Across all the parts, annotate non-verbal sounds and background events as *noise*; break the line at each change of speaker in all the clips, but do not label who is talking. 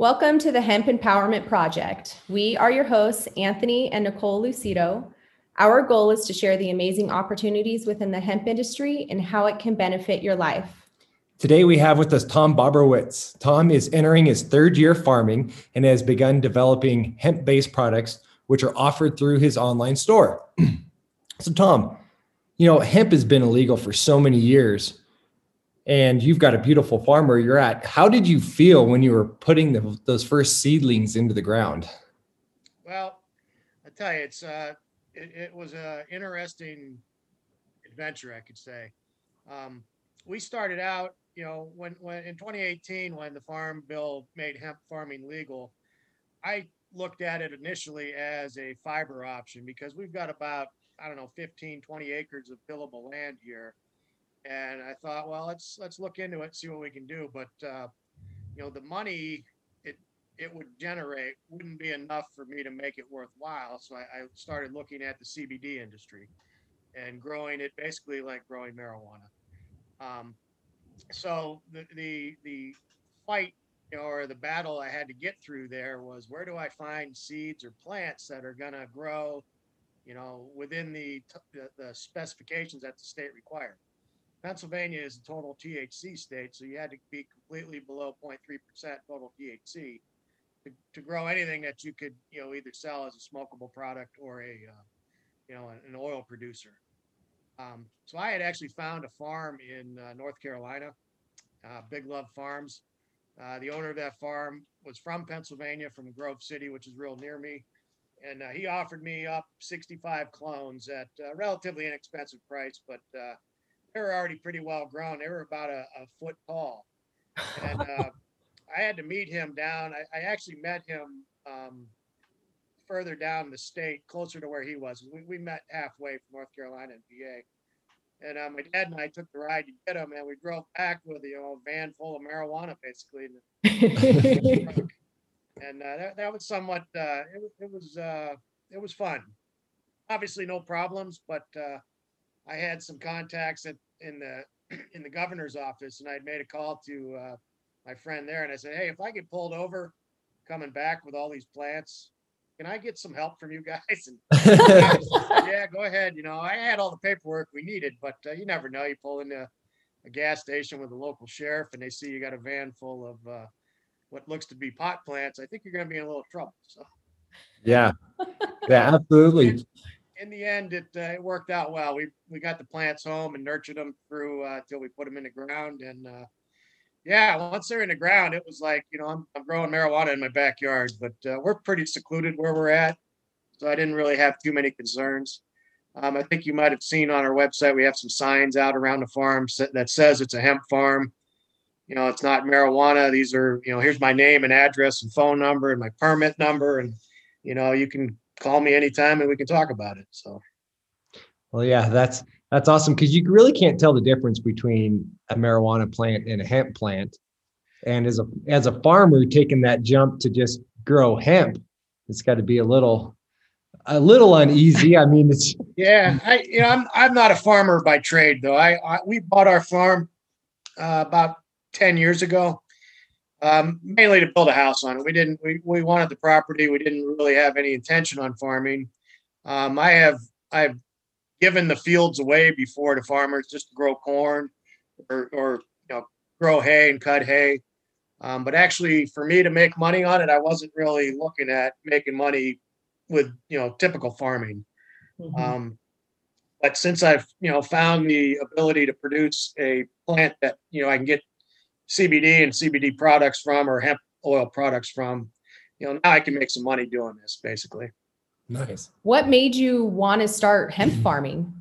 Welcome to the Hemp Empowerment Project. We are your hosts, Anthony and Nicole Lucido. Our goal is to share the amazing opportunities within the hemp industry and how it can benefit your life.
Today we have with us Tom Bobrowicz. Tom is entering his third year farming and has begun developing hemp-based products which are offered through his online store. *clears throat* so Tom, you know, hemp has been illegal for so many years and you've got a beautiful farm where you're at. How did you feel when you were putting the, those first seedlings into the ground?
Well, I tell you, it's uh, it, it was a interesting adventure, I could say. Um, we started out, you know, when when in 2018, when the farm bill made hemp farming legal, I looked at it initially as a fiber option because we've got about I don't know 15, 20 acres of tillable land here and I thought, well, let's let's look into it, see what we can do. But uh, you know, the money it it would generate wouldn't be enough for me to make it worthwhile. So I, I started looking at the CBD industry and growing it basically like growing marijuana. Um, so the the the fight or the battle I had to get through there was where do I find seeds or plants that are going to grow, you know, within the, the, the specifications that the state required. Pennsylvania is a total THC state, so you had to be completely below 0.3% total THC to, to grow anything that you could, you know, either sell as a smokable product or a, uh, you know, an oil producer. Um, so I had actually found a farm in uh, North Carolina, uh, Big Love Farms. Uh, the owner of that farm was from Pennsylvania, from Grove City, which is real near me. And uh, he offered me up 65 clones at a relatively inexpensive price, but uh, they were already pretty well grown. They were about a, a foot tall. And uh, *laughs* I had to meet him down. I, I actually met him um, further down the state, closer to where he was. We, we met halfway from North Carolina and PA. And uh, my dad and I took the ride to get him, and we drove back with you know a van full of marijuana, basically. *laughs* and uh, that, that was somewhat. Uh, it, it was uh, it was fun. Obviously, no problems, but uh, I had some contacts at, in the *clears throat* in the governor's office, and I'd made a call to uh, my friend there, and I said, "Hey, if I get pulled over coming back with all these plants, can I get some help from you guys?" *laughs* And *laughs* yeah, go ahead. You know, I had all the paperwork we needed, but uh, you never know. You pull into a gas station with a local sheriff, and they see you got a van full of uh, what looks to be pot plants. I think you're going to be in a little trouble. So.
Yeah, *laughs* yeah, absolutely
in the end, it uh, it worked out well. We we got the plants home and nurtured them through uh, till we put them in the ground. And uh, yeah, once they're in the ground, it was like you know I'm, I'm growing marijuana in my backyard. But uh, we're pretty secluded where we're at, so I didn't really have too many concerns. Um, I think you might have seen on our website we have some signs out around the farm that says it's a hemp farm. You know, it's not marijuana. These are you know here's my name and address and phone number and my permit number and you know you can call me anytime and we can talk about it. So,
well, yeah, that's that's awesome because you really can't tell the difference between a marijuana plant and a hemp plant. And as a as a farmer taking that jump to just grow hemp, it's got to be a little a little uneasy. I mean, it's *laughs*
yeah. I you know I'm I'm not a farmer by trade though. I, I we bought our farm uh, about ten years ago, um, mainly to build a house on it. We didn't. We, we wanted the property. We didn't really have any intention on farming. Um, I have I've given the fields away before to farmers just to grow corn or or you know grow hay and cut hay. Um, but actually, for me to make money on it, I wasn't really looking at making money with you know typical farming. Mm-hmm. Um, but since I've you know found the ability to produce a plant that you know I can get CBD and CBD products from or hemp oil products from, you know, now I can make some money doing this basically.
Nice.
What made you want to start hemp *clears throat* farming?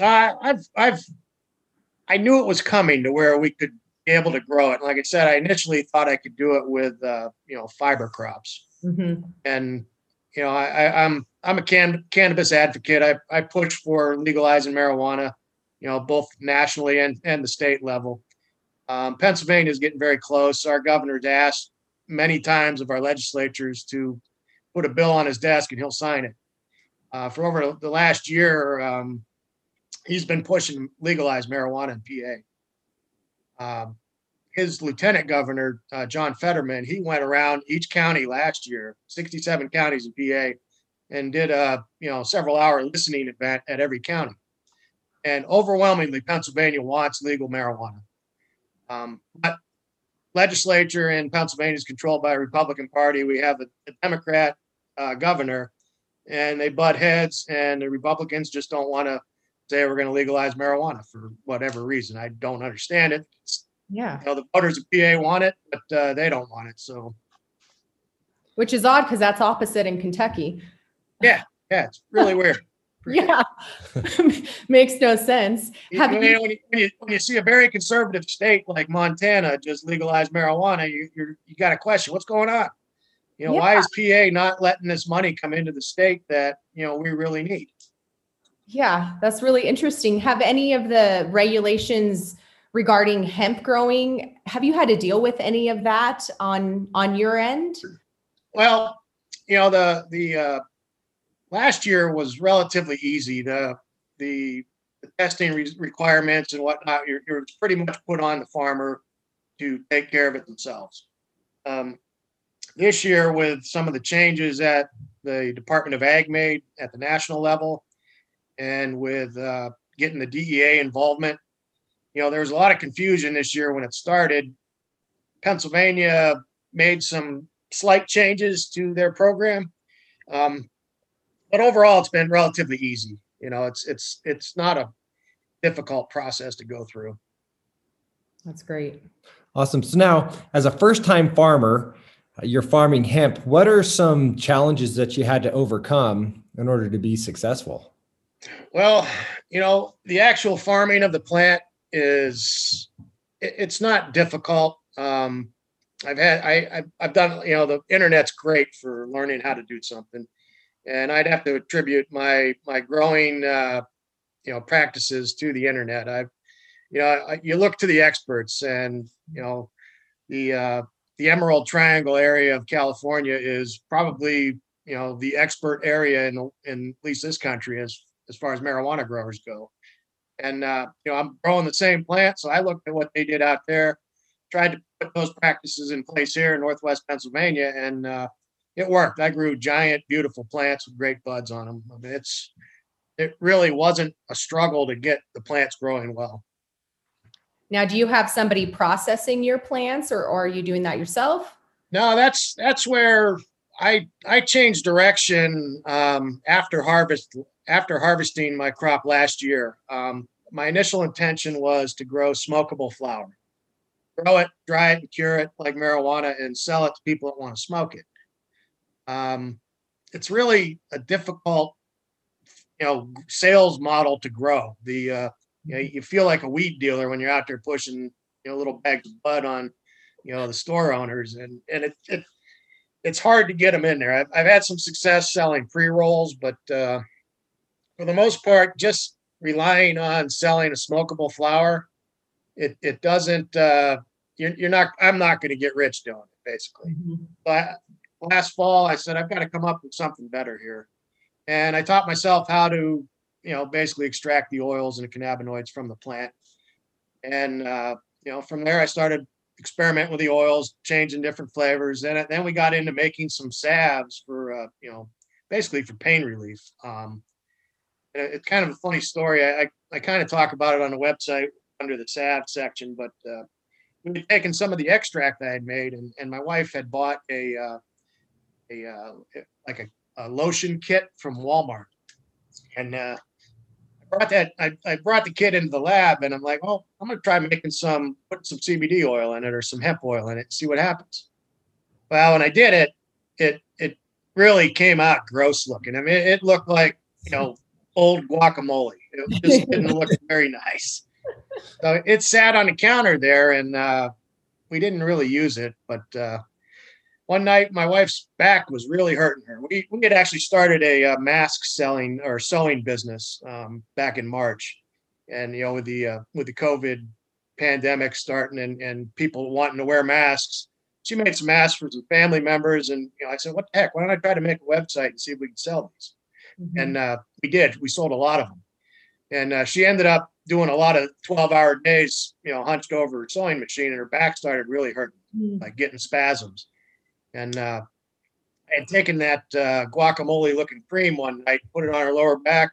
Uh, I've, I've, I knew it was coming to where we could be able to grow it. Like I said, I initially thought I could do it with, uh, you know, fiber crops. Mm-hmm. And, you know, I, am I'm, I'm a can, cannabis advocate. I, I push for legalizing marijuana, you know, both nationally and, and the state level. Um, Pennsylvania is getting very close. Our governor's asked many times of our legislatures to put a bill on his desk and he'll sign it. Uh, for over the last year, um, he's been pushing legalized marijuana in PA. Um, his lieutenant governor, uh, John Fetterman, he went around each county last year, 67 counties in PA, and did a you know several hour listening event at every county. And overwhelmingly, Pennsylvania wants legal marijuana. Um, but legislature in Pennsylvania is controlled by a Republican Party. We have a, a Democrat uh, governor, and they butt heads, and the Republicans just don't want to say we're going to legalize marijuana for whatever reason. I don't understand it.
Yeah.
you know, the voters of PA want it, but uh, they don't want it. So
Which is odd because that's opposite in Kentucky.
Yeah, yeah, it's really weird.
Yeah. *laughs* Makes no sense.
You know,
you-
when, you, when, you, when you see a very conservative state like Montana just legalize marijuana, you you're, you got a question what's going on. You know, why is PA not letting this money come into the state that you know we really need?
Yeah, that's really interesting. Have any of the regulations regarding hemp growing, have you had to deal with any of that on on your end?
Well, you know, the the uh, last year was relatively easy. The the, the testing re- requirements and whatnot, you're, you're pretty much put on the farmer to take care of it themselves. Um, this year, with some of the changes that the Department of Ag made at the national level, and with uh, getting the DEA involvement, you know, there was a lot of confusion this year when it started. Pennsylvania made some slight changes to their program. Um, but overall, it's been relatively easy. You know, it's it's it's not a difficult process to go through.
That's great.
Awesome. So now, as a first-time farmer, uh, you're farming hemp. What are some challenges that you had to overcome in order to be successful?
Well, you know, the actual farming of the plant is it's not difficult. Um, I've had I I've, I've done you know the internet's great for learning how to do something, and I'd have to attribute my my growing uh, you know practices to the internet. I've you know I, you look to the experts, and you know the uh, the Emerald Triangle area of California is probably you know the expert area in in at least this country as as far as marijuana growers go. And uh, you know, I'm growing the same plant, so I looked at what they did out there, tried to put those practices in place here in Northwest Pennsylvania, and uh, it worked. I grew giant, beautiful plants with great buds on them. I mean, it's it really wasn't a struggle to get the plants growing well.
Now, do you have somebody processing your plants or, or are you doing that yourself?
No, that's that's where I I changed direction um, after harvest after harvesting my crop last year. Um, my initial intention was to grow smokable flower, grow it, dry it, and cure it like marijuana, and sell it to people that want to smoke it. Um, it's really a difficult, you know, sales model to grow. The uh, you know you feel like a weed dealer when you're out there pushing you know little bags of bud on you know the store owners and and it, it it's hard to get them in there. I've, I've had some success selling pre-rolls but uh, for the most part just relying on selling a smokable flower it it doesn't uh you're, you're not i'm not going to get rich doing it basically. But last fall i said i've got to come up with something better here. And i taught myself how to you know basically extract the oils and the cannabinoids from the plant. And uh, you know from there i started experimenting with the oils changing different flavors. Then then we got into making some salves for uh, you know basically for pain relief. Um, and it's kind of a funny story. I i, I kind of talk about it on the website under the salve section but uh, we had taken some of the extract i had made and, and my wife had bought a uh, a uh, like a, a lotion kit from walmart and uh, I brought that I, I brought the kit into the lab and I'm like, well, I'm gonna try making some put some CBD oil in it or some hemp oil in it, see what happens. Well, when I did it, it it really came out gross looking. I mean, it looked like you know old guacamole. It just *laughs* didn't look very nice. So it sat on the counter there, and uh, we didn't really use it. But uh, one night, my wife's back was really hurting her. We we had actually started a, uh mask selling or sewing business um, back in March, and you know with the uh, with the COVID pandemic starting and and people wanting to wear masks, she made some masks for some family members, and you know I said, what the heck? Why don't I try to make a website and see if we can sell these?
Mhm.
and uh, we did. We sold a lot of them, and uh, she ended up doing a lot of 12 hour days, you know, hunched over a sewing machine and her back started really hurting, like getting spasms. And uh, I had taken that uh, guacamole looking cream one night, put it on her lower back.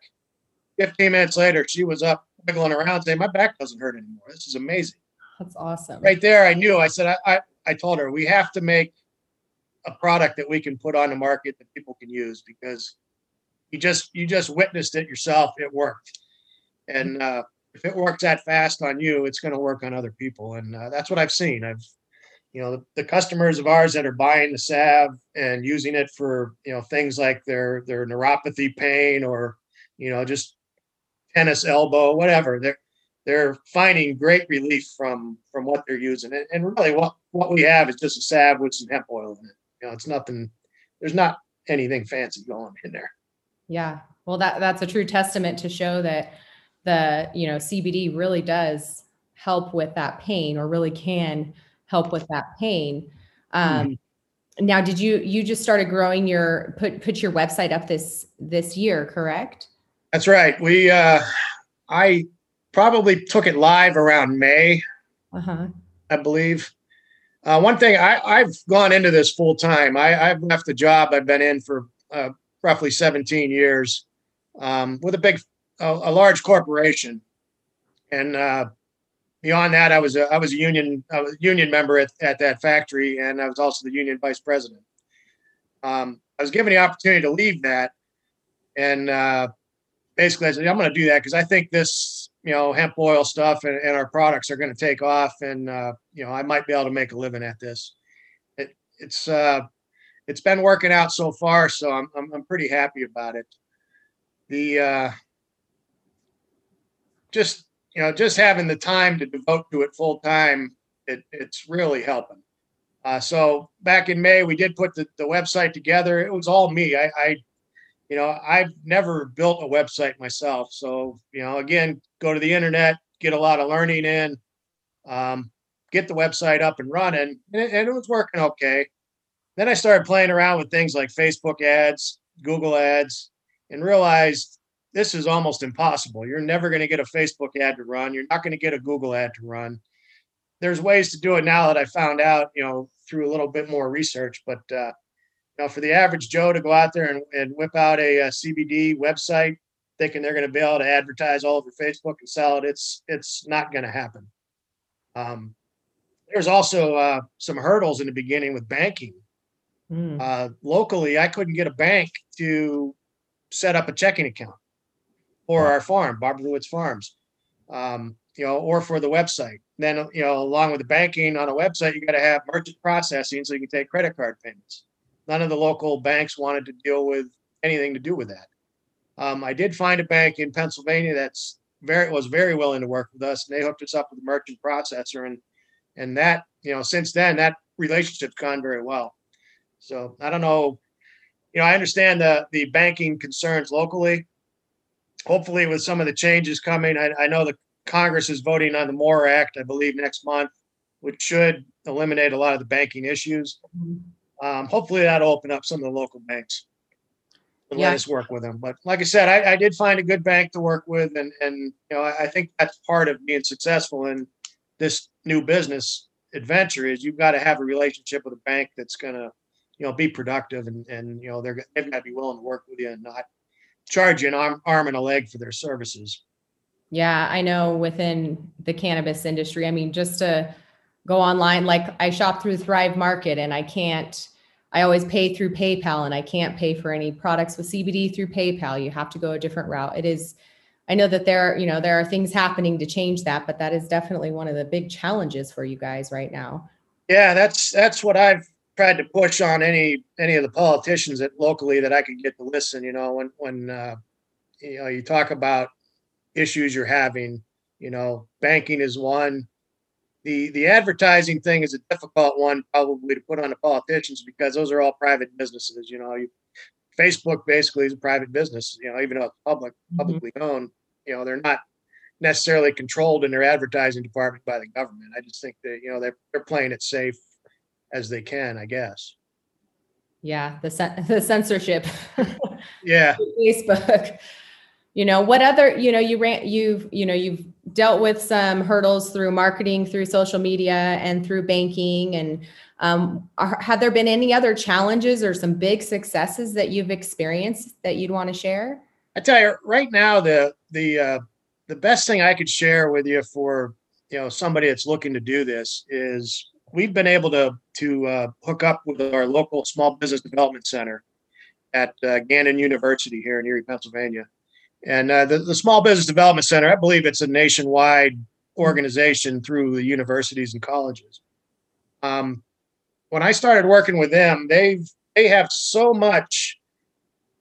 15 minutes later, she was up wiggling around saying, My back doesn't hurt anymore. This is amazing.
That's awesome.
Right there, I knew. I said, I, I, I told her, we have to make a product that we can put on the market that people can use because you just you just witnessed it yourself. It worked. And uh, if it works that fast on you, it's going to work on other people. And uh, that's what I've seen. I've, you know, the, the, customers of ours that are buying the salve and using it for, you know, things like their their neuropathy pain or, you know, just tennis elbow, whatever. They're they're finding great relief from from what they're using. And, and really, what what we have is just a salve with some hemp oil in it. You know, it's nothing. There's not anything fancy going in there.
Yeah. Well, that that's a true testament to show that the you know CBD really does help with that pain or really can help with that pain. Um, mm-hmm. Now, did you you just started growing your put put your website up this this year, correct?
That's right. We uh, I probably took it live around May, uh-huh. I believe. Uh, one thing I, I've gone into this full time. I, I've left the job I've been in for uh, roughly 17 years um, with a big a, a large corporation, and uh, beyond that, I was a I was a union I was a union member at, at that factory, and I was also the union vice president. Um, I was given the opportunity to leave that, and uh, basically I said I'm going to do that because I think this you know hemp oil stuff and, and our products are going to take off, and uh, you know I might be able to make a living at this. It, it's uh, it's been working out so far, so I'm I'm, I'm pretty happy about it. The uh, just you know just having the time to devote to it full time it, it's really helping. Uh, so back in may we did put the, the website together. It was all me. I, I you know i've never built a website myself. So you know again go to the internet get a lot of learning in um, get the website up and running and it, and it was working okay. Then i started playing around with things like facebook ads google ads and realized this is almost impossible. You're never going to get a Facebook ad to run. You're not going to get a Google ad to run. There's ways to do it now that I found out, you know, through a little bit more research. But uh, you know, for the average Joe to go out there and, and whip out a, a CBD website, thinking they're going to be able to advertise all over Facebook and sell it, it's it's not going to happen. Um, there's also uh, some hurdles in the beginning with banking. Mm. Uh, locally, I couldn't get a bank to set up a checking account for our farm, Bobrowicz Farms, um, you know, or for the website. Then, you know, along with the banking on a website, you got to have merchant processing so you can take credit card payments. None of the local banks wanted to deal with anything to do with that. Um, I did find a bank in Pennsylvania that's very was very willing to work with us, and they hooked us up with a merchant processor, and and that you know since then that relationship's gone very well. So I don't know, you know, I understand the the banking concerns locally, hopefully with some of the changes coming, I, I know the Congress is voting on the MORE Act, I believe, next month, which should eliminate a lot of the banking issues. Mm-hmm. Um, hopefully that'll open up some of the local banks and yeah. let us work with them. But like I said, I, I, did find a good bank to work with, and and you know I, I think that's part of being successful in this new business adventure is you've got to have a relationship with a bank that's going to you know be productive and and you know they're they've got to be willing to work with you and not charge you an arm, arm and a leg for their services.
Yeah, I know within the cannabis industry, I mean, just to go online, like I shop through Thrive Market and I can't, I always pay through PayPal and I can't pay for any products with CBD through PayPal. You have to go a different route. It is, I know that there, are, you know, there are things happening to change that, but that is definitely one of the big challenges for you guys right now.
Yeah, that's that's what I've tried to push on any any of the politicians that locally that I could get to listen. You know, when when uh, you know you talk about issues you're having, you know, banking is one. The the advertising thing is a difficult one probably to put on the politicians because those are all private businesses. You know, you, Facebook basically is a private business. You know, even though it's public mm-hmm. publicly owned, you know, they're not necessarily controlled in their advertising department by the government. I just think that you know they're they're playing it safe as they can, I guess.
Yeah, the *laughs* the censorship.
yeah. *laughs*
Facebook. You know, what other, you know, you ran you've, you know, you've dealt with some hurdles through marketing, through social media, and through banking. And um, are, have there been any other challenges or some big successes that you've experienced that you'd want to share?
I tell you, right now the the uh, the best thing I could share with you for you know somebody that's looking to do this is we've been able to to uh, hook up with our local small business development center at uh, Gannon University here in Erie, Pennsylvania. And uh, the, the Small Business Development Center, I believe it's a nationwide organization through the universities and colleges. Um, when I started working with them, they've they have so much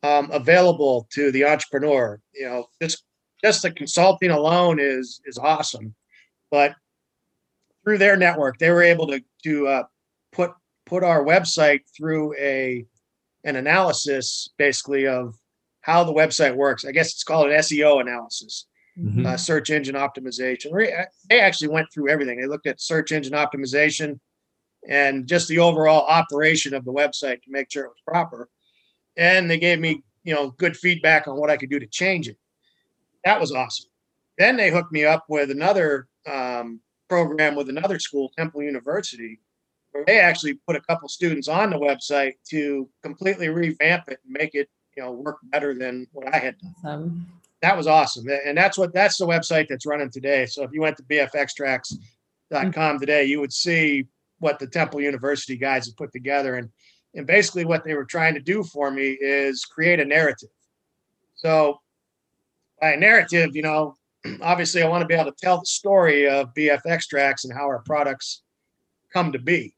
um, available to the entrepreneur. You know, just just the consulting alone is is awesome, but through their network, they were able to to uh, put put our website through a an analysis basically of how the website works. I guess it's called an SEO analysis,
Mhm.
uh, search engine optimization. They actually went through everything. They looked at search engine optimization and just the overall operation of the website to make sure it was proper. And they gave me, you know, good feedback on what I could do to change it. That was awesome. Then they hooked me up with another um, program with another school, Temple University, where they actually put a couple students on the website to completely revamp it and make it, you know, work better than what I had done
Um,
that was awesome. And that's what that's the website that's running today. So if you went to bfextracts.com today, you would see what the Temple University guys have put together. And and basically what they were trying to do for me is create a narrative. So by a narrative, you know, obviously I want to be able to tell the story of BF Extracts and how our products come to be.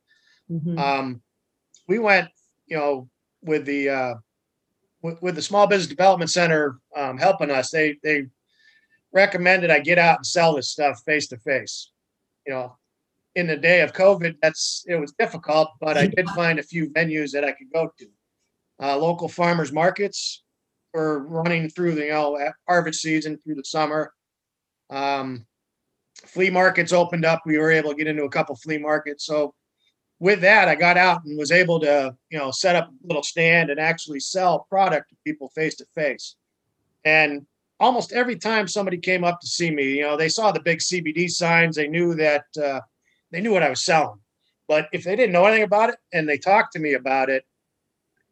mhm.
Um, we went, you know, with the uh, with, with the Small Business Development Center um, helping us. They they recommended I get out and sell this stuff face to face. You know, in the day of COVID, that's it was difficult, but I did find a few venues that I could go to. Uh, local farmers markets were running through the you know harvest season through the summer. Um, flea markets opened up. We were able to get into a couple flea markets. So with that, I got out and was able to, you know, set up a little stand and actually sell product to people face to face. And almost every time somebody came up to see me, you know, they saw the big CBD signs. They knew that uh, they knew what I was selling. But if they didn't know anything about it and they talked to me about it,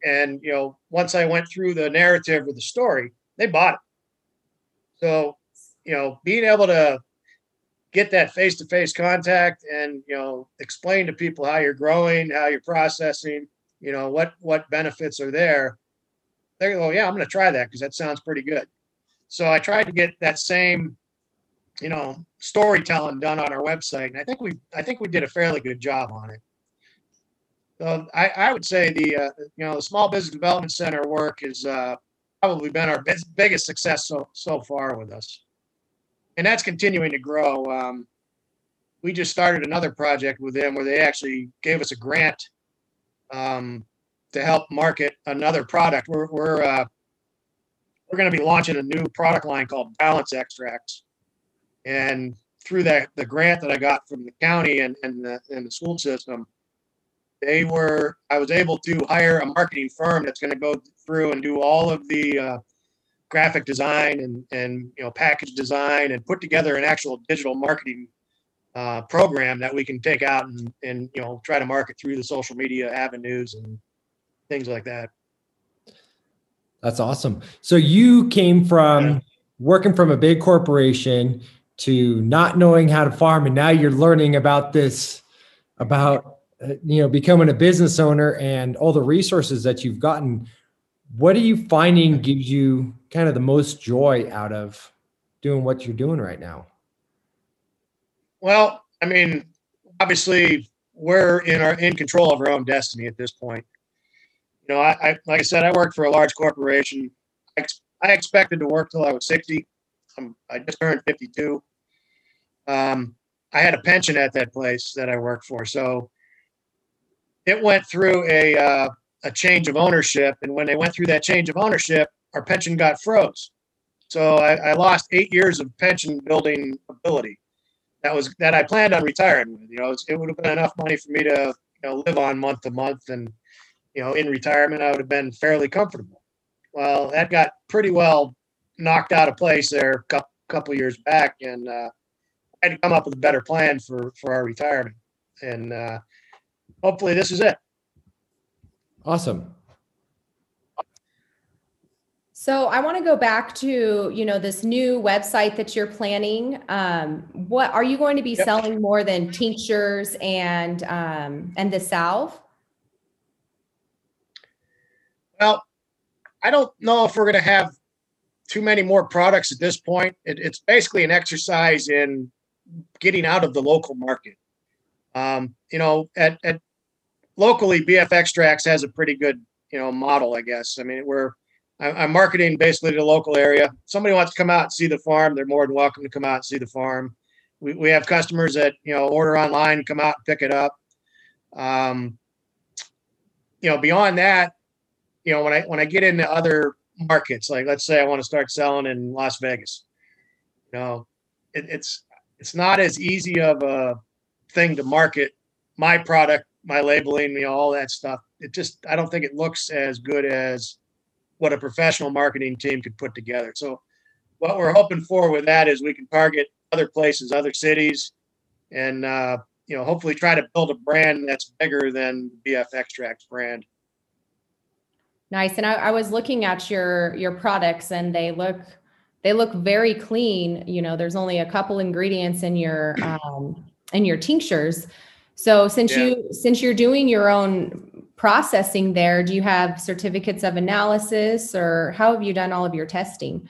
and you know, once I went through the narrative or the story, they bought it. So, you know, being able to get that face-to-face contact and you know explain to people how you're growing how you're processing you know what what benefits are there they go yeah i'm going to try that because that sounds pretty good. So i tried to get that same you know storytelling done on our website and i think we i think we did a fairly good job on it. So i i would say the uh, you know the small business development center work has uh, probably been our biggest success so so far with us and that's continuing to grow. Um, we just started another project with them where they actually gave us a grant um, to help market another product. We're we're uh, we're going to be launching a new product line called Balance Extracts, and through that the grant that I got from the county and and the, and the school system, they were I was able to hire a marketing firm that's going to go through and do all of the uh, graphic design and and you know package design and put together an actual digital marketing uh, program that we can take out and and you know try to market through the social media avenues and things like that.
That's awesome. So you came from
Yeah.
working from a big corporation to not knowing how to farm, and now you're learning about this, about uh, you know becoming a business owner and all the resources that you've gotten. What are you finding gives you kind of the most joy out of doing what you're doing right now?
Well, I mean, obviously we're in our in control of our own destiny at this point. You know, I, I like I said, I worked for a large corporation. I, I expected to work till I was 60. I'm, I just turned 52. Um, I had a pension at that place that I worked for, so it went through a uh, a change of ownership. And when they went through that change of ownership, our pension got froze. So I, I lost eight years of pension building ability that was that I planned on retiring with. You know, it would have been enough money for me to you know live on month to month, and you know, in retirement, I would have been fairly comfortable. Well, that got pretty well knocked out of place there a couple, years back, and uh, had to come up with a better plan for for our retirement, and uh, hopefully this is it.
Awesome.
So I want to go back to, you know, this new website that you're planning. Um, what are you going to be
Yep.
selling more than tinctures and um, and the salve?
Well, I don't know if we're going to have too many more products at this point. It, it's basically an exercise in getting out of the local market. Um, you know, at, at locally, BF Extracts has a pretty good, you know, model, I guess. I mean, we're I'm marketing basically the local area. Somebody wants to come out and see the farm, they're more than welcome to come out and see the farm. We, we have customers that you know order online, come out and pick it up. Um, you know, beyond that, you know, when I when I get into other markets, like let's say I want to start selling in Las Vegas, you know, it, it's it's not as easy of a thing to market my product, my labeling, you know, all that stuff. It just I don't think it looks as good as what a professional marketing team could put together. So what we're hoping for with that is we can target other places, other cities, and uh, you know, hopefully try to build a brand that's bigger than BF Extracts brand.
Nice. And I, I was looking at your your products and they look they look very clean. You know, there's only a couple ingredients in your um, in your tinctures. So since
Yeah.
you since you're doing your own processing there, do you have certificates of analysis or how have you done all of your testing?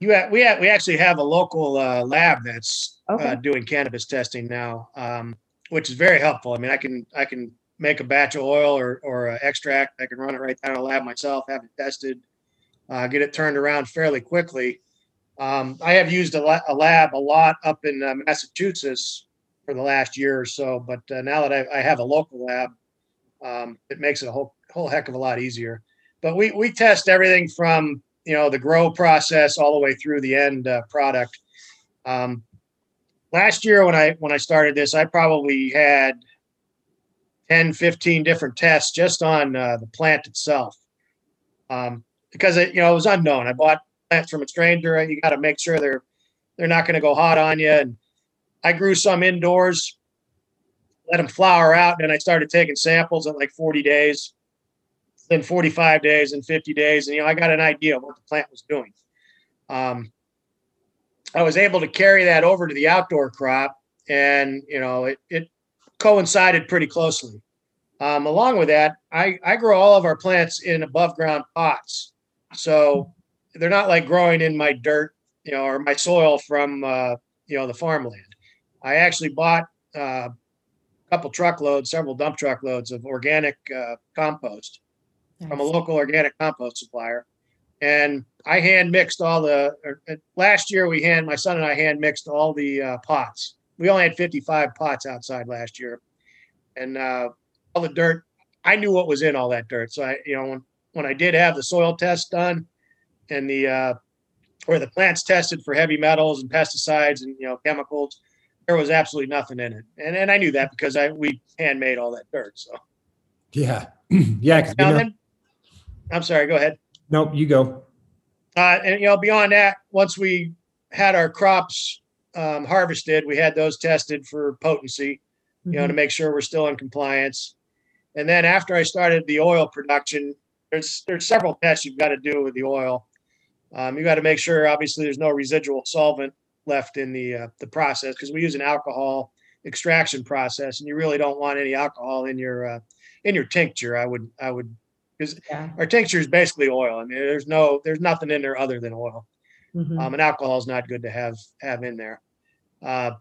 You ha- we ha- we actually have a local uh, lab that's uh, doing cannabis testing now, um, which is very helpful. I mean, I can I can make a batch of oil or or uh, extract. I can run it right down a lab myself, have it tested, uh, get it turned around fairly quickly. Um, I have used a, la- a lab a lot up in uh, Massachusetts for the last year or so, but uh, now that I, I have a local lab, um, it makes it a whole whole heck of a lot easier. But we we test everything from you know the grow process all the way through the end uh, product. Um, last year when I when I started this, I probably had 10, 15 different tests just on uh, the plant itself. Um, because it, you know, it was unknown. I bought plants from a stranger. You got to make sure they're they're not going to go hot on you. And I grew some indoors, let them flower out, and I started taking samples at like 40 days, then 45 days, and 50 days, and you know, I got an idea of what the plant was doing. Um, I was able to carry that over to the outdoor crop, and you know, it it coincided pretty closely. Um, along with that, I, I grow all of our plants in above ground pots. So they're not like growing in my dirt, you know, or my soil from, uh, you know, the farmland. I actually bought uh, couple truckloads, several dump truckloads of organic uh, compost from a local organic compost supplier. And I hand mixed all the, or, uh, last year we hand, my son and I hand mixed all the uh, pots. We only had 55 pots outside last year. And uh, all the dirt, I knew what was in all that dirt. So I, you know, when, when I did have the soil test done and the, uh, where the plants tested for heavy metals and pesticides and, you know, chemicals, there was absolutely nothing in it. And, and I knew that because I, we handmade all that dirt. So,
Yeah. *clears throat* yeah.
now
know-
then, I'm sorry, go ahead.
nope, you go.
Uh, and you know, beyond that, once we had our crops um, harvested, we had those tested for potency, you know, to
Mhm.
make sure we're still in compliance. And then after I started the oil production, there's there's several tests you've got to do with the oil. Um, you got to make sure, obviously, there's no residual solvent left in the uh, the process because we use an alcohol extraction process, and you really don't want any alcohol in your uh, in your tincture. I would I would because
Yeah.
our tincture is basically oil. I mean, there's no there's nothing in there other than oil.
Mhm.
Um, and alcohol is not good to have have in there. Uh,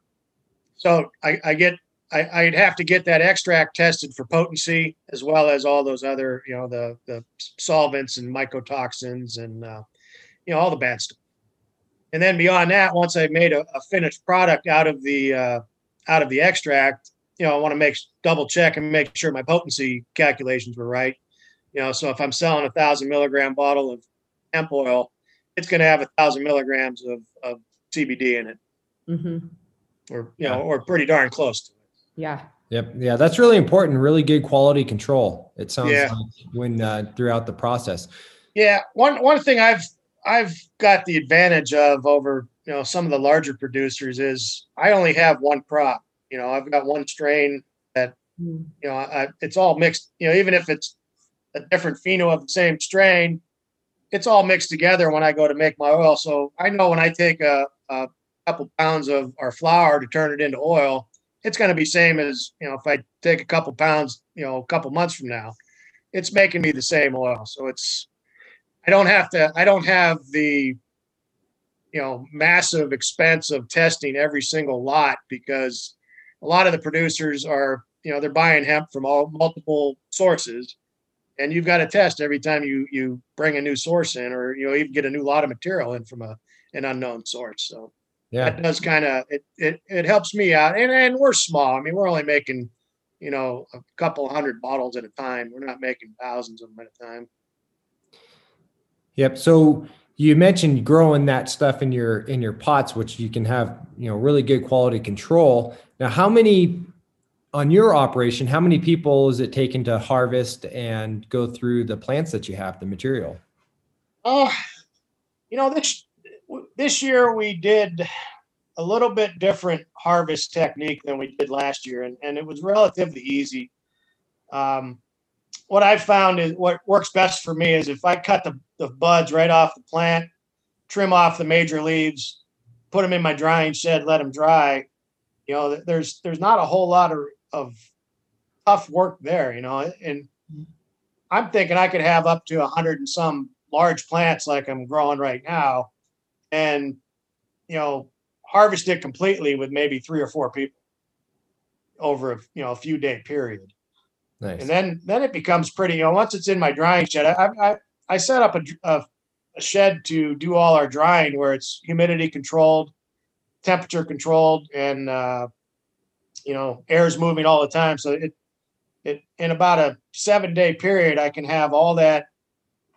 so I, I get I, I'd have to get that extract tested for potency as well as all those other you know the the solvents and mycotoxins and uh, you know all the bad stuff. And then beyond that, once I've made a, a finished product out of the uh, out of the extract, you know I want to make double check and make sure my potency calculations were right. You know, so if I'm selling a thousand milligram bottle of hemp oil, it's going to have a thousand milligrams of, of CBD in it,
Mhm.
or you know, or pretty darn close to it.
Yeah.
Yep. Yeah, that's really important. Really good quality control. It sounds
Yeah.
like when uh, throughout the process.
Yeah, one one thing I've I've got the advantage of over you know, some of the larger producers is I only have one crop. You know, I've got one strain
that hmm.
you know, I, it's all mixed, you know, even if it's a different pheno of the same strain, it's all mixed together when I go to make my oil. So I know when I take a, a couple pounds of our flower to turn it into oil, it's going to be same as, you know, if I take a couple pounds, you know, a couple months from now, it's making me the same oil. So it's, I don't have to, I don't have the, you know, massive expense of testing every single lot because a lot of the producers are you know they're buying hemp from all multiple sources. And you've got to test every time you you bring a new source in or you know even get a new lot of material in from a an unknown source. So
Yeah.
that does kind of it, it it helps me out. And and we're small. I mean we're only making you know a couple hundred bottles at a time. We're not making thousands of them at a time
Yep. So you mentioned growing that stuff in your in your pots, which you can have, you know, really good quality control. Now, how many on your operation, how many people is it taken to harvest and go through the plants that you have, the material?
Oh, you know this this year we did a little bit different harvest technique than we did last year, and, and it was relatively easy. Um, what I've found is what works best for me is if I cut the, the buds right off the plant, trim off the major leaves, put them in my drying shed, let them dry. You know, there's there's not a whole lot of, of tough work there. You know, and I'm thinking I could have up to a hundred and some large plants like I'm growing right now, and you know, harvest it completely with maybe three or four people over a you know a few day period.
Nice.
And then then it becomes pretty. You know, once it's in my drying shed, I I, I set up a, a, a shed to do all our drying where it's humidity controlled, temperature controlled, and uh, you know air's moving all the time. So it it in about a seven day period, I can have all that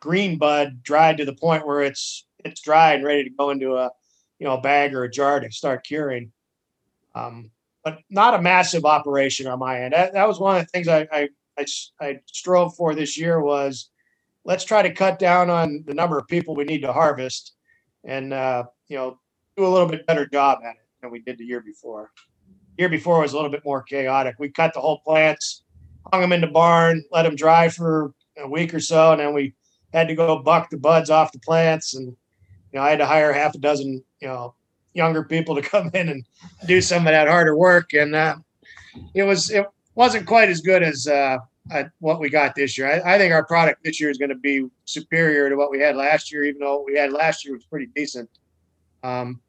green bud dried to the point where it's it's dry and ready to go into a you know a bag or a jar to start curing. Um, but not a massive operation on my end. That, that was one of the things I, I, I, I strove for this year was let's try to cut down on the number of people we need to harvest and, uh, you know, do a little bit better job at it than we did the year before. Year before was a little bit more chaotic. We cut the whole plants, hung them in the barn, let them dry for a week or so, and then we had to go buck the buds off the plants. And, you know, I had to hire half a dozen, you know, younger people to *laughs* come in and do some of that harder work. And uh, it was it wasn't quite as good as uh, what we got this year. I, I, think our product this year is going to be superior to what we had last year, even though we had last year was pretty decent. Um,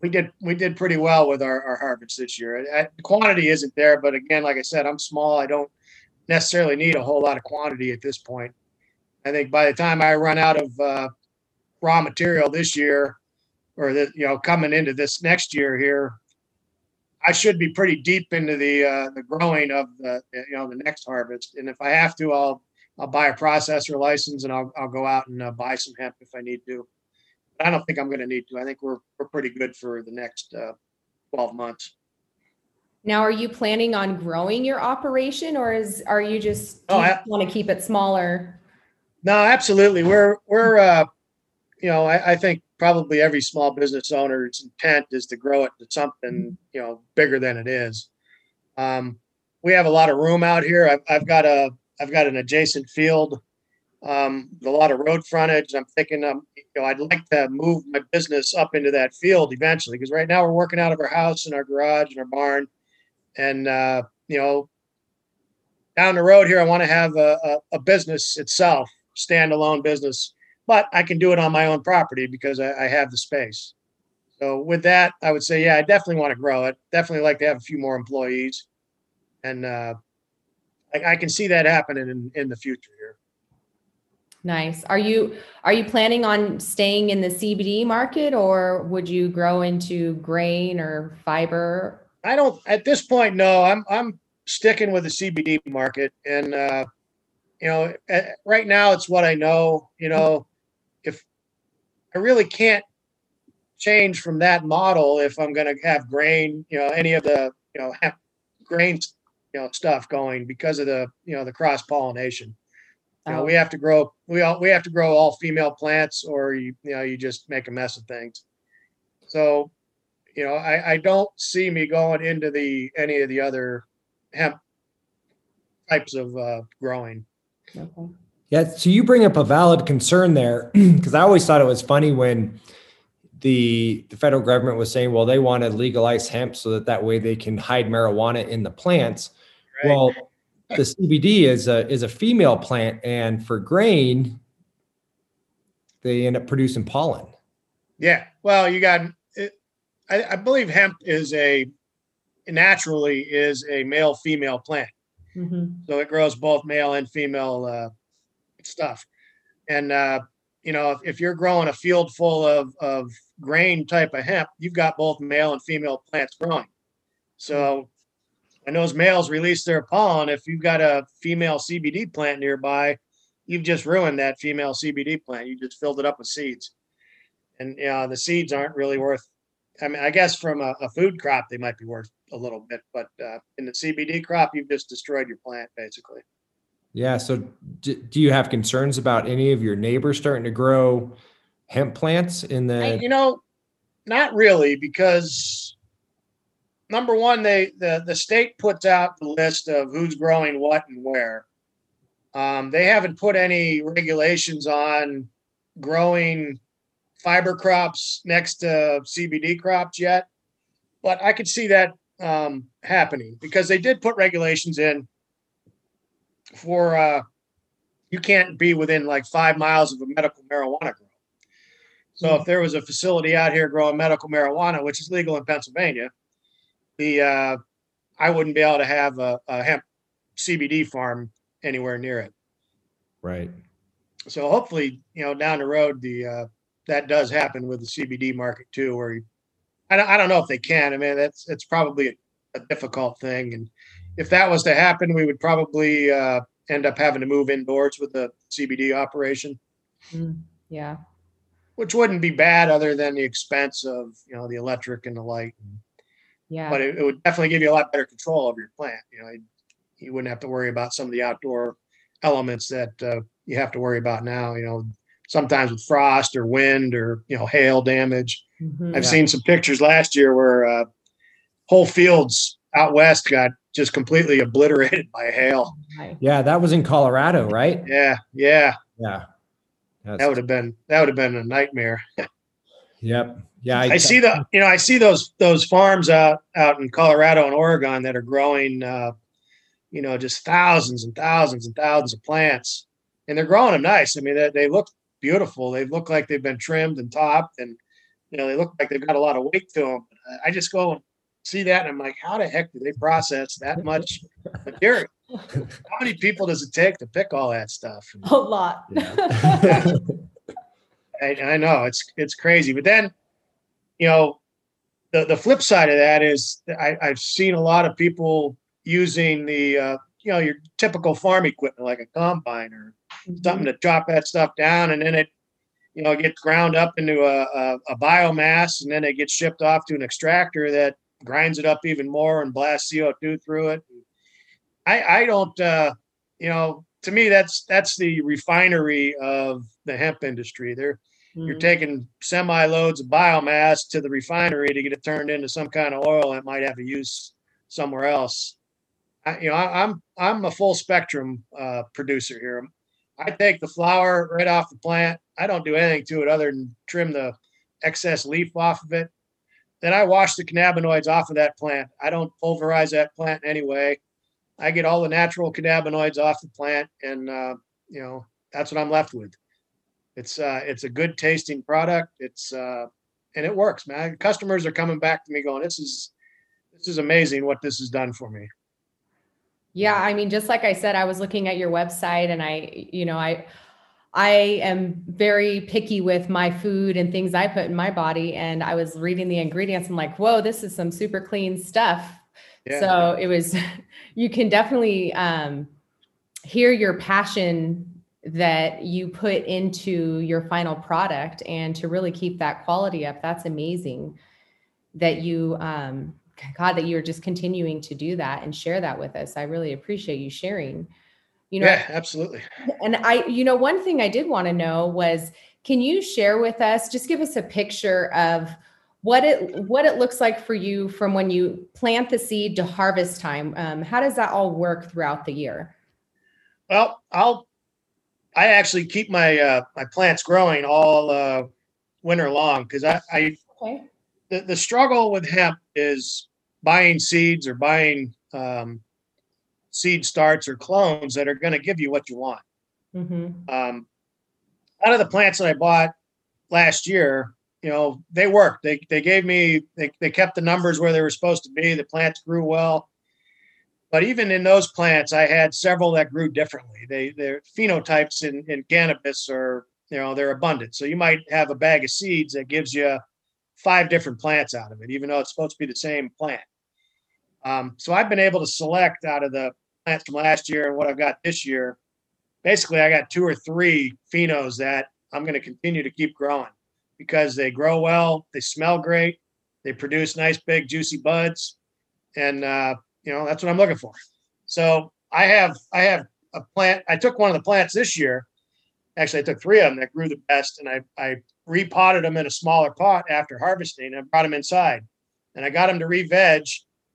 we did we did pretty well with our, our harvest this year. The quantity isn't there, but again, like I said, I'm small. I don't necessarily need a whole lot of quantity at this point. I think by the time I run out of uh, raw material this year, or that you know coming into this next year here i should be pretty deep into the uh, the growing of the you know the next harvest. And if i have to i'll i'll buy a processor license and i'll, I'll go out and uh, buy some hemp if i need to. But i don't think i'm going to need to. I think we're we're pretty good for the next uh, 12 months.
Now are you planning on growing your operation or is are you just,
oh,
just want to keep it smaller?
No absolutely. We're we're uh you know I, I think probably every small business owner's intent is to grow it to something you know bigger than it is. Um, we have a lot of room out here. I've, I've got a I've got an adjacent field, um, with a lot of road frontage. I'm thinking, um, you know, I'd like to move my business up into that field eventually because right now we're working out of our house and our garage and our barn, and uh, you know, down the road here, I want to have a, a, a business itself, standalone business but I can do it on my own property because I, I, have the space. So with that, I would say, yeah, I definitely want to grow it. Definitely like to have a few more employees, and uh, I, I can see that happening in, in the future here.
Nice. Are you are you planning on staying in the CBD market, or would you grow into grain or fiber?
I don't at this point. No, I'm I'm sticking with the CBD market, and uh, you know, right now it's what I know. You know, I really can't change from that model if I'm going to have grain, you know, any of the, you know, grain, you know, stuff going because of the, you know, the cross pollination. You know,
Oh.
we have to grow, we all, we have to grow all female plants or you, you know, you just make a mess of things. So, you know, I, I don't see me going into the, any of the other hemp types of, uh, growing.
Okay.
Yeah, so you bring up a valid concern there *clears throat* because I always thought it was funny when the the federal government was saying, well, they want to legalize hemp so that that way they can hide marijuana in the plants.
Right.
Well, the CBD is a is a female plant, and for grain, they end up producing pollen.
Yeah, well, you got, it, I, I believe hemp is a, naturally is a male, female plant.
Mhm.
So it grows both male and female uh, stuff. And uh, you know, if, if you're growing a field full of of grain type of hemp, you've got both male and female plants growing. So when those males release their pollen, if you've got a female CBD plant nearby, you've just ruined that female CBD plant. You just filled it up with seeds. And you know, the seeds aren't really worth I mean, I guess from a, a food crop, they might be worth a little bit, but uh, in the CBD crop, you've just destroyed your plant basically.
Yeah. So, do you have concerns about any of your neighbors starting to grow hemp plants in the?
you know, not really, because number one, they the the state puts out the list of who's growing what and where. Um, they haven't put any regulations on growing fiber crops next to CBD crops yet, but I could see that um, happening because they did put regulations in for uh, you can't be within like five miles of a medical marijuana grow. So if there was a facility out here growing medical marijuana, which is legal in Pennsylvania, the uh, I wouldn't be able to have a, a hemp CBD farm anywhere near it.
Right.
So hopefully, you know, down the road, the uh, that does happen with the CBD market too, where you, I don't, I don't know if they can. I mean, that's it's probably a, a difficult thing, and if that was to happen, we would probably uh, end up having to move indoors with the CBD operation.
Mm, Yeah.
which wouldn't be bad other than the expense of you know the electric and the light
Yeah.
but it, it would definitely give you a lot better control of your plant you know you wouldn't have to worry about some of the outdoor elements that uh, you have to worry about now you know sometimes with frost or wind or you know hail damage
Mhm.
i've
Yeah.
seen some pictures last year where uh, whole fields out west got just completely obliterated by hail
Yeah, that was in Colorado, right?
yeah yeah
Yeah.
that would have been that would have been a nightmare
Yep. Yeah.
I see the, you know, I see those those farms out out in Colorado and Oregon that are growing, uh, you know, just thousands and thousands and thousands of plants, and they're growing them nice. I mean, they, they look beautiful. They look like they've been trimmed and topped, and you know, they look like they've got a lot of weight to them. I just go and see that, and I'm like, how the heck do they process that much material? How many people does it take to pick all that stuff? *laughs*
A lot.
Yeah. *laughs*
I, I know it's it's crazy, but then, you know, the the flip side of that is that I, I've seen a lot of people using the uh, you know your typical farm equipment like a combine or something to chop that stuff down, and then it you know gets ground up into a, a, a biomass, and then it gets shipped off to an extractor that grinds it up even more and blasts CO two through it. I I don't uh, you know to me that's that's the refinery of the hemp industry. They're you're
Mm.
taking semi loads of biomass to the refinery to get it turned into some kind of oil that might have a use somewhere else. I, you know, I, I'm I'm a full spectrum uh, producer here. I take the flower right off the plant. I don't do anything to it other than trim the excess leaf off of it. Then I wash the cannabinoids off of that plant. I don't pulverize that plant anyway. I get all the natural cannabinoids off the plant, and uh, you know that's what I'm left with. It's uh, it's a good tasting product. It's uh, and it works, man. Customers are coming back to me going, "This is this is amazing what this has done for me."
Yeah, I mean, just like I said, I was looking at your website and I, you know, I I am very picky with my food and things I put in my body. And I was reading the ingredients. I'm like, whoa, this is some super clean stuff.
Yeah.
So it was, *laughs* you can definitely um, hear your passion that you put into your final product and to really keep that quality up. That's amazing that you, um, God, that you're just continuing to do that and share that with us. I really appreciate you sharing. You know,
yeah, absolutely.
and I, you know, one thing I did want to know was can you share with us, just give us a picture of what it what it looks like for you from when you plant the seed to harvest time. Um, how does that all work throughout the year?
Well, I'll I actually keep my uh, my plants growing all uh, winter long because I, I
Okay.
the, the struggle with hemp is buying seeds or buying um, seed starts or clones that are going to give you what you want.
hmm
Um, out of the plants that I bought last year, you know, they worked. They they gave me they, they kept the numbers where they were supposed to be. The plants grew well. But even in those plants, I had several that grew differently. They their phenotypes in, in cannabis are, you know, they're abundant. So you might have a bag of seeds that gives you five different plants out of it, even though it's supposed to be the same plant. Um, so I've been able to select out of the plants from last year and what I've got this year basically I got two or three phenos that I'm going to continue to keep growing because they grow well, they smell great, they produce nice big juicy buds, and uh, you know that's what I'm looking for. So I have I have a plant. I took one of the plants this year. Actually, I took three of them that grew the best, and I I repotted them in a smaller pot after harvesting. And I brought them inside, and I got them to re-veg,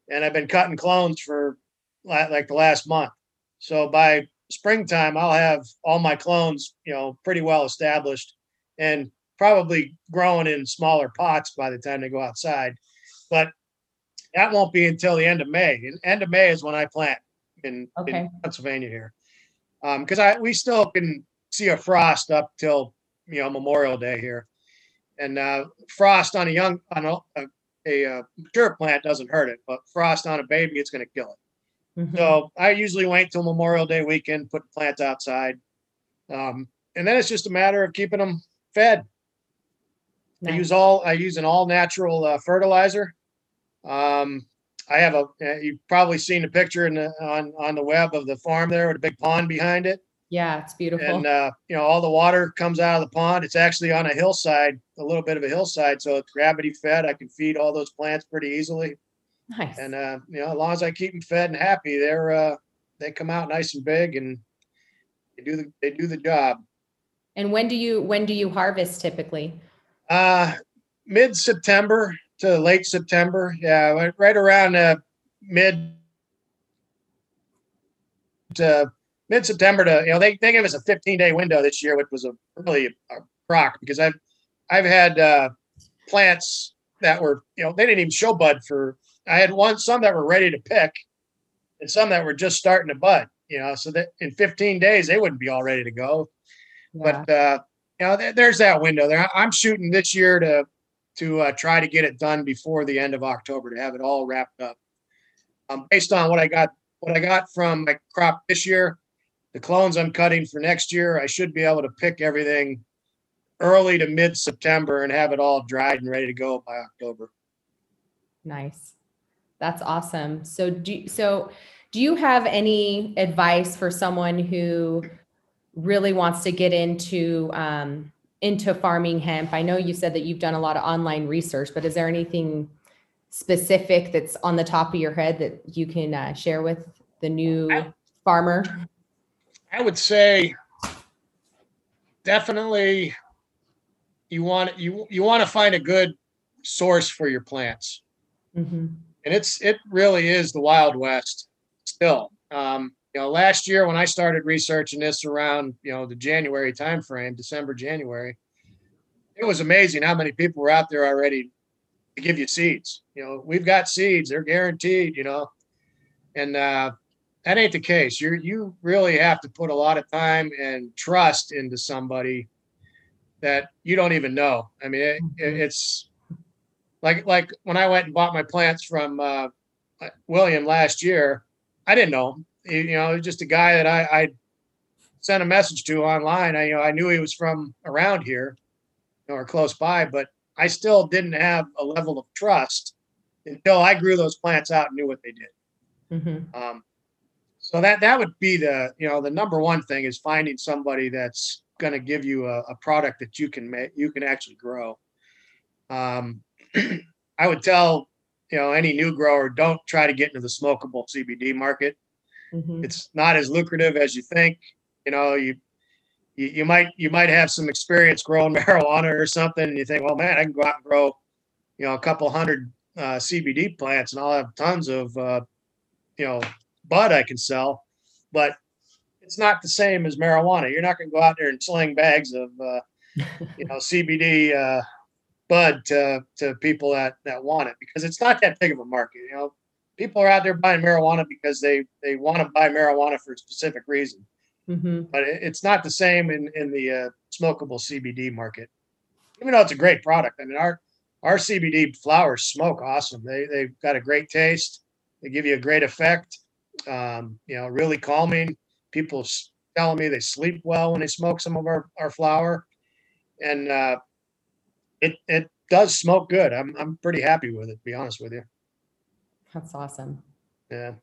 and I've been cutting clones for like the last month. So by springtime, I'll have all my clones, you know, pretty well established and probably growing in smaller pots by the time they go outside. But that won't be until the end of May. And end of May is when I plant in,
Okay.
in Pennsylvania here. Um, because I we still can see a frost up till you know Memorial Day here. And uh, frost on a young on a, a, a uh, mature plant doesn't hurt it, but frost on a baby, it's going to kill it.
Mhm.
So I usually wait till Memorial Day weekend, put plants outside. Um, and then it's just a matter of keeping them fed. I use all, I use an all natural uh, fertilizer. Um, I have a, uh, you've probably seen the picture in the, on, on the web of the farm there with a big pond behind it.
yeah, it's beautiful.
And, uh, you know, all the water comes out of the pond. It's actually on a hillside, a little bit of a hillside. So it's gravity fed. I can feed all those plants pretty easily.
Nice.
And uh, you know, as long as I keep them fed and happy, they're uh, they come out nice and big and they do the they do the job.
and when do you when do you harvest typically?
Uh, mid September to late September, yeah, right- around uh, mid to mid September to you know they they give us a 15 day window this year, which was a really a crock because I've I've had uh, plants that were you know they didn't even show bud for I had one some that were ready to pick and some that were just starting to bud. You know, so that in 15 days they wouldn't be all ready to go.
Yeah.
But uh, you know, there, there's that window there. I'm shooting this year to to uh, try to get it done before the end of October to have it all wrapped up. Um, based on what I got, what I got from my crop this year, the clones I'm cutting for next year, I should be able to pick everything early to mid September and have it all dried and ready to go by October.
Nice. That's awesome. So do so do you have any advice for someone who really wants to get into um, into farming hemp? I know you said that you've done a lot of online research, but is there anything specific that's on the top of your head that you can uh, share with the new
I-
farmer?
I would say definitely you want you you want to find a good source for your plants.
Mhm.
And it's it really is the wild west still. Um you know last year when i started researching this around you know the january timeframe december january it was amazing how many people were out there already to give you seeds. You know we've got seeds they're guaranteed you know. And uh that ain't the case. You you really have to put a lot of time and trust into somebody that you don't even know. I mean it, it,
Mhm.
it's like like when I went and bought my plants from uh, William last year, I didn't know him. He- you know, he was just a guy that I, I sent a message to online. I you know I knew he was from around here, you know, or close by, but I still didn't have a level of trust until I grew those plants out and knew what they did.
Mhm.
Um, so that that would be the you know the number one thing is finding somebody that's going to give you a, a product that you can make you can actually grow. Um, I would tell you know any new grower don't try to get into the smokable CBD market.
Mhm.
It's not as lucrative as you think. You know you. You, you might you might have some experience growing *laughs* marijuana or something, and you think, well, man, I can go out and grow you know, a couple hundred uh, CBD plants and I'll have tons of, uh, you know, bud I can sell, but it's not the same as marijuana. You're not going to go out there and sling bags of, uh, *laughs* you know, CBD uh, bud to, to people that, that want it because it's not that big of a market. You know, people are out there buying marijuana because they, they want to buy marijuana for a specific reason,
hmm
but it, it's not the same in, in the uh, smokable CBD market. Even though it's a great product. I mean, our, our CBD flowers smoke awesome. They, they've got a great taste. They give you a great effect. Um, you know, really calming. People telling me they sleep well when they smoke some of our, our flower. And, uh, it, it does smoke good. I'm, I'm pretty happy with it, to be honest with you.
That's awesome.
Yeah.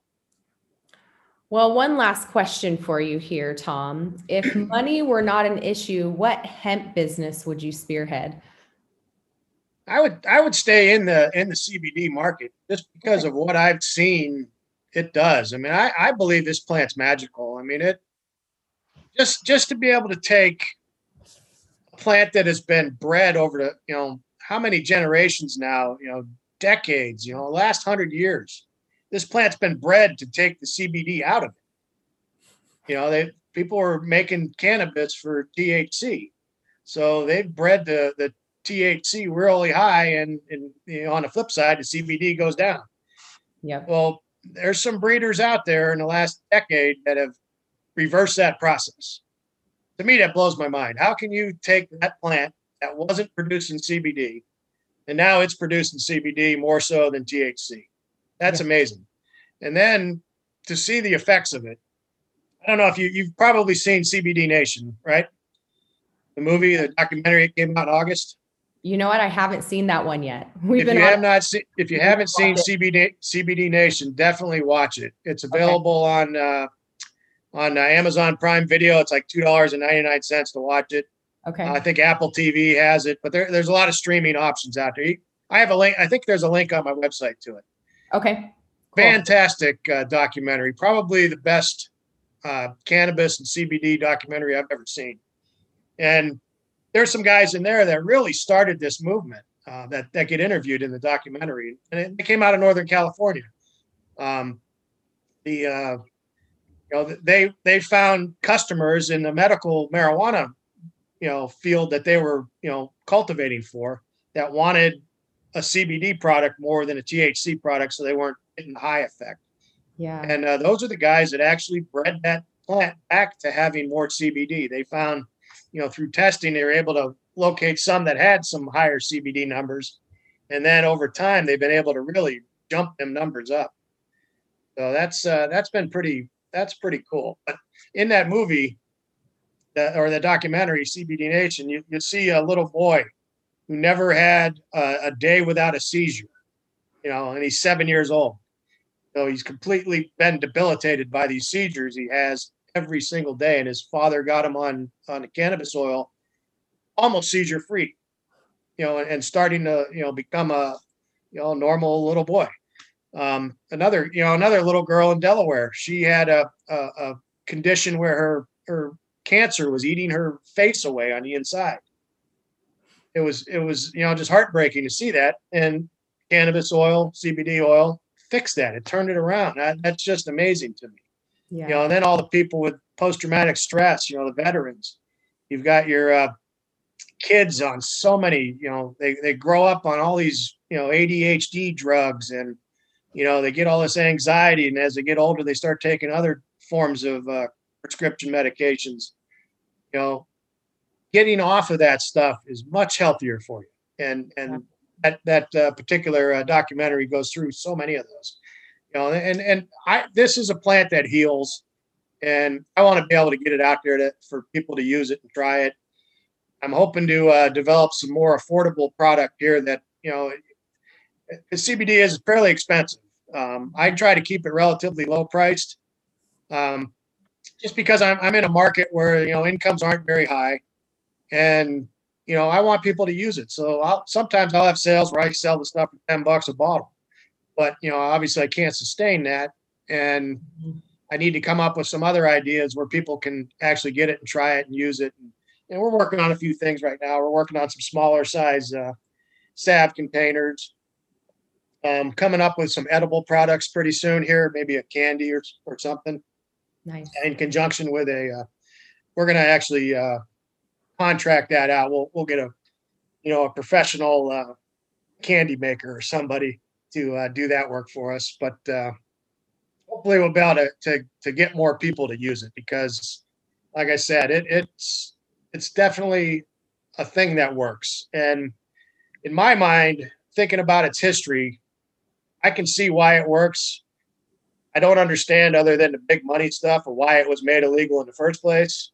Well, one last question for you here, Tom. If *clears throat* money were not an issue, what hemp business would you spearhead?
I would I would stay in the in the CBD market just because of what I've seen it does. I mean, I, I believe this plant's magical. I mean, it just just to be able to take plant that has been bred over the, you know, how many generations now, you know, decades, you know, last hundred years. This plant's been bred to take the CBD out of it. You know, they people are making cannabis for THC. So they've bred the the THC really high, and, and you know, on the flip side, the CBD goes down.
Yeah.
Well, there's some breeders out there in the last decade that have reversed that process. To me, that blows my mind. How can you take that plant that wasn't producing CBD and now it's producing CBD more so than THC? That's amazing. And then to see the effects of it, I don't know if you, you've probably seen CBD Nation, right? The movie, the documentary came out in August.
You know what? I haven't seen that one yet. We've
if
been
you
on-
have not seen if you haven't seen *laughs* CBD CBD Nation, definitely watch it. It's available on uh, on uh, Amazon Prime Video. It's like two dollars and ninety nine cents to watch it.
okay.
I think Apple TV has it, but there, there's a lot of streaming options out there. I have a link. I think there's a link on my website to it.
okay. Cool.
Fantastic uh, documentary. Probably the best uh, cannabis and CBD documentary I've ever seen. And there's some guys in there that really started this movement uh, that that get interviewed in the documentary, and it, they came out of Northern California. Um, the uh, you know they they found customers in the medical marijuana you know field that they were you know cultivating for that wanted a CBD product more than a THC product, so they weren't getting the high effect.
Yeah.
And uh, those are the guys that actually bred that plant back to having more CBD. They found, you know, through testing, they were able to locate some that had some higher CBD numbers. And then over time, they've been able to really jump them numbers up. So that's uh, that's been pretty that's pretty cool. But in that movie, the, or the documentary CBD Nation, you you see a little boy who never had a, a day without a seizure, you know, and he's seven years old. So he's completely been debilitated by these seizures he has every single day. And his father got him on on cannabis oil, almost seizure free, you know, and, and starting to you know become a you know normal little boy. Um, another you know another little girl in Delaware, she had a, a a condition where her her cancer was eating her face away on the inside. It was it was you know just heartbreaking to see that, and cannabis oil, CBD oil fixed that. It turned it around. That, that's just amazing to me
yeah.
you know, and then all the people with post-traumatic stress, you know, the veterans. You've got your uh, kids on so many, you know, they they grow up on all these, you know, ADHD drugs, and you know, they get all this anxiety, and as they get older, they start taking other forms of uh, prescription medications. You know, getting off of that stuff is much healthier for you, and and that that uh, particular uh, documentary goes through so many of those. You know and and i this is a plant that heals and i want to be able to get it out there to, for people to use it and try it. I'm hoping to uh, develop some more affordable product here that you know the cbd is fairly expensive um, i try to keep it relatively low priced um, just because I'm, I'm in a market where you know incomes aren't very high. And you know i want people to use it. So I'll, sometimes i'll have sales where i sell the stuff for 10 bucks a bottle. But you know obviously i can't sustain that. And i need to come up with some other ideas where people can actually get it and try it and use it. And, and we're working on a few things right now. We're working on some smaller size uh, salve containers. Um, coming up with some edible products pretty soon here, maybe a candy or, or something
Nice.
in conjunction with a, uh, we're gonna actually, uh, contract that out. We'll, we'll get a, you know, a professional, uh, candy maker or somebody to, uh, do that work for us, but, uh, hopefully we'll be able to, to, to get more people to use it because, like I said, it, it's, it's definitely a thing that works. And in my mind, thinking about its history, I can see why it works. I don't understand other than the big money stuff or why it was made illegal in the first place.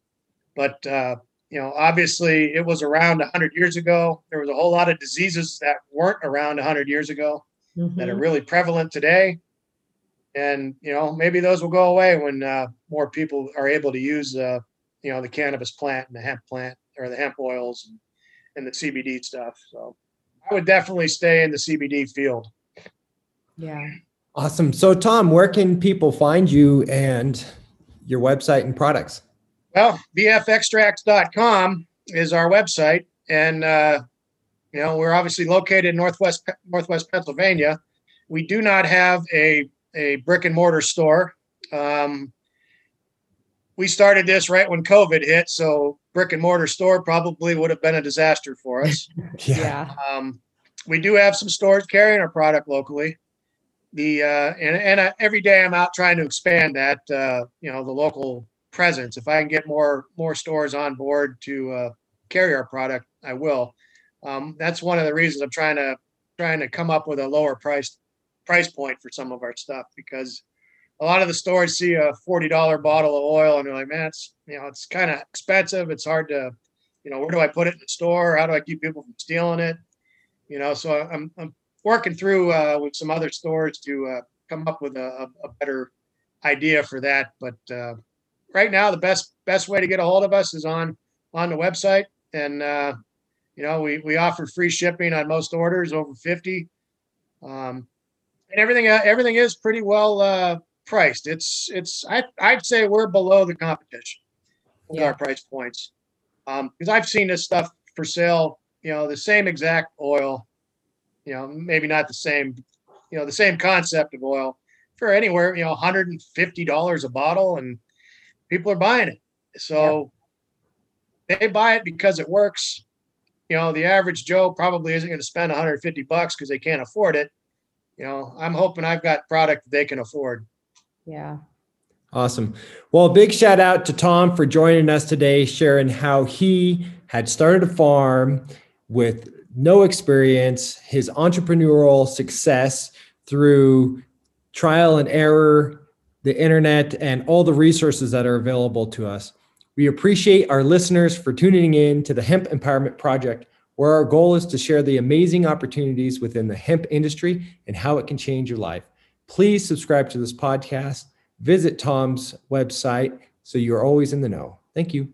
But uh, you know, obviously it was around 100 years ago. There was a whole lot of diseases that weren't around 100 years ago that are
Mhm.
really prevalent today. And you know, maybe those will go away when uh, more people are able to use uh, you know the cannabis plant and the hemp plant or the hemp oils and, and the CBD stuff. So I would definitely stay in the CBD field.
Yeah.
Awesome. So, Tom, where can people find you and your website and products?
Well, bfextracts.com is our website, and uh, you know we're obviously located in northwest northwest Pennsylvania. We do not have a a brick and mortar store. Um, we started this right when COVID hit, so brick and mortar store probably would have been a disaster for us. *laughs*
Yeah.
Um, we do have some stores carrying our product locally. The uh, and and every day I'm out trying to expand that uh, you know the local presence. If I can get more more stores on board to uh, carry our product, I will. Um, that's one of the reasons I'm trying to trying to come up with a lower price price point for some of our stuff because a lot of the stores see a forty dollar bottle of oil and they're like, man, it's you know it's kind of expensive. It's hard to you know where do I put it in the store? How do I keep people from stealing it? you know so i'm i'm working through uh with some other stores to uh come up with a, a, better idea for that but uh right now the best best way to get a hold of us is on on the website. And uh you know we we offer free shipping on most orders over 50 um and everything uh, everything is pretty well uh priced. It's it's i i'd say we're below the competition with
Yeah.
our price points. Um because i've seen this stuff for sale you know, the same exact oil, you know, maybe not the same, you know, the same concept of oil for anywhere, you know, $150 a bottle and people are buying it. So they buy it because it works. You know, the average Joe probably isn't going to spend 150 bucks because they can't afford it. You know, I'm hoping I've got product they can afford.
Yeah.
Awesome. Well, big shout out to Tom for joining us today, sharing how he had started a farm with no experience, his entrepreneurial success through trial and error, the internet, and all the resources that are available to us. We appreciate our listeners for tuning in to the Hemp Empowerment Project, where our goal is to share the amazing opportunities within the hemp industry and how it can change your life. Please subscribe to this podcast. Visit Tom's website so you're always in the know. Thank you.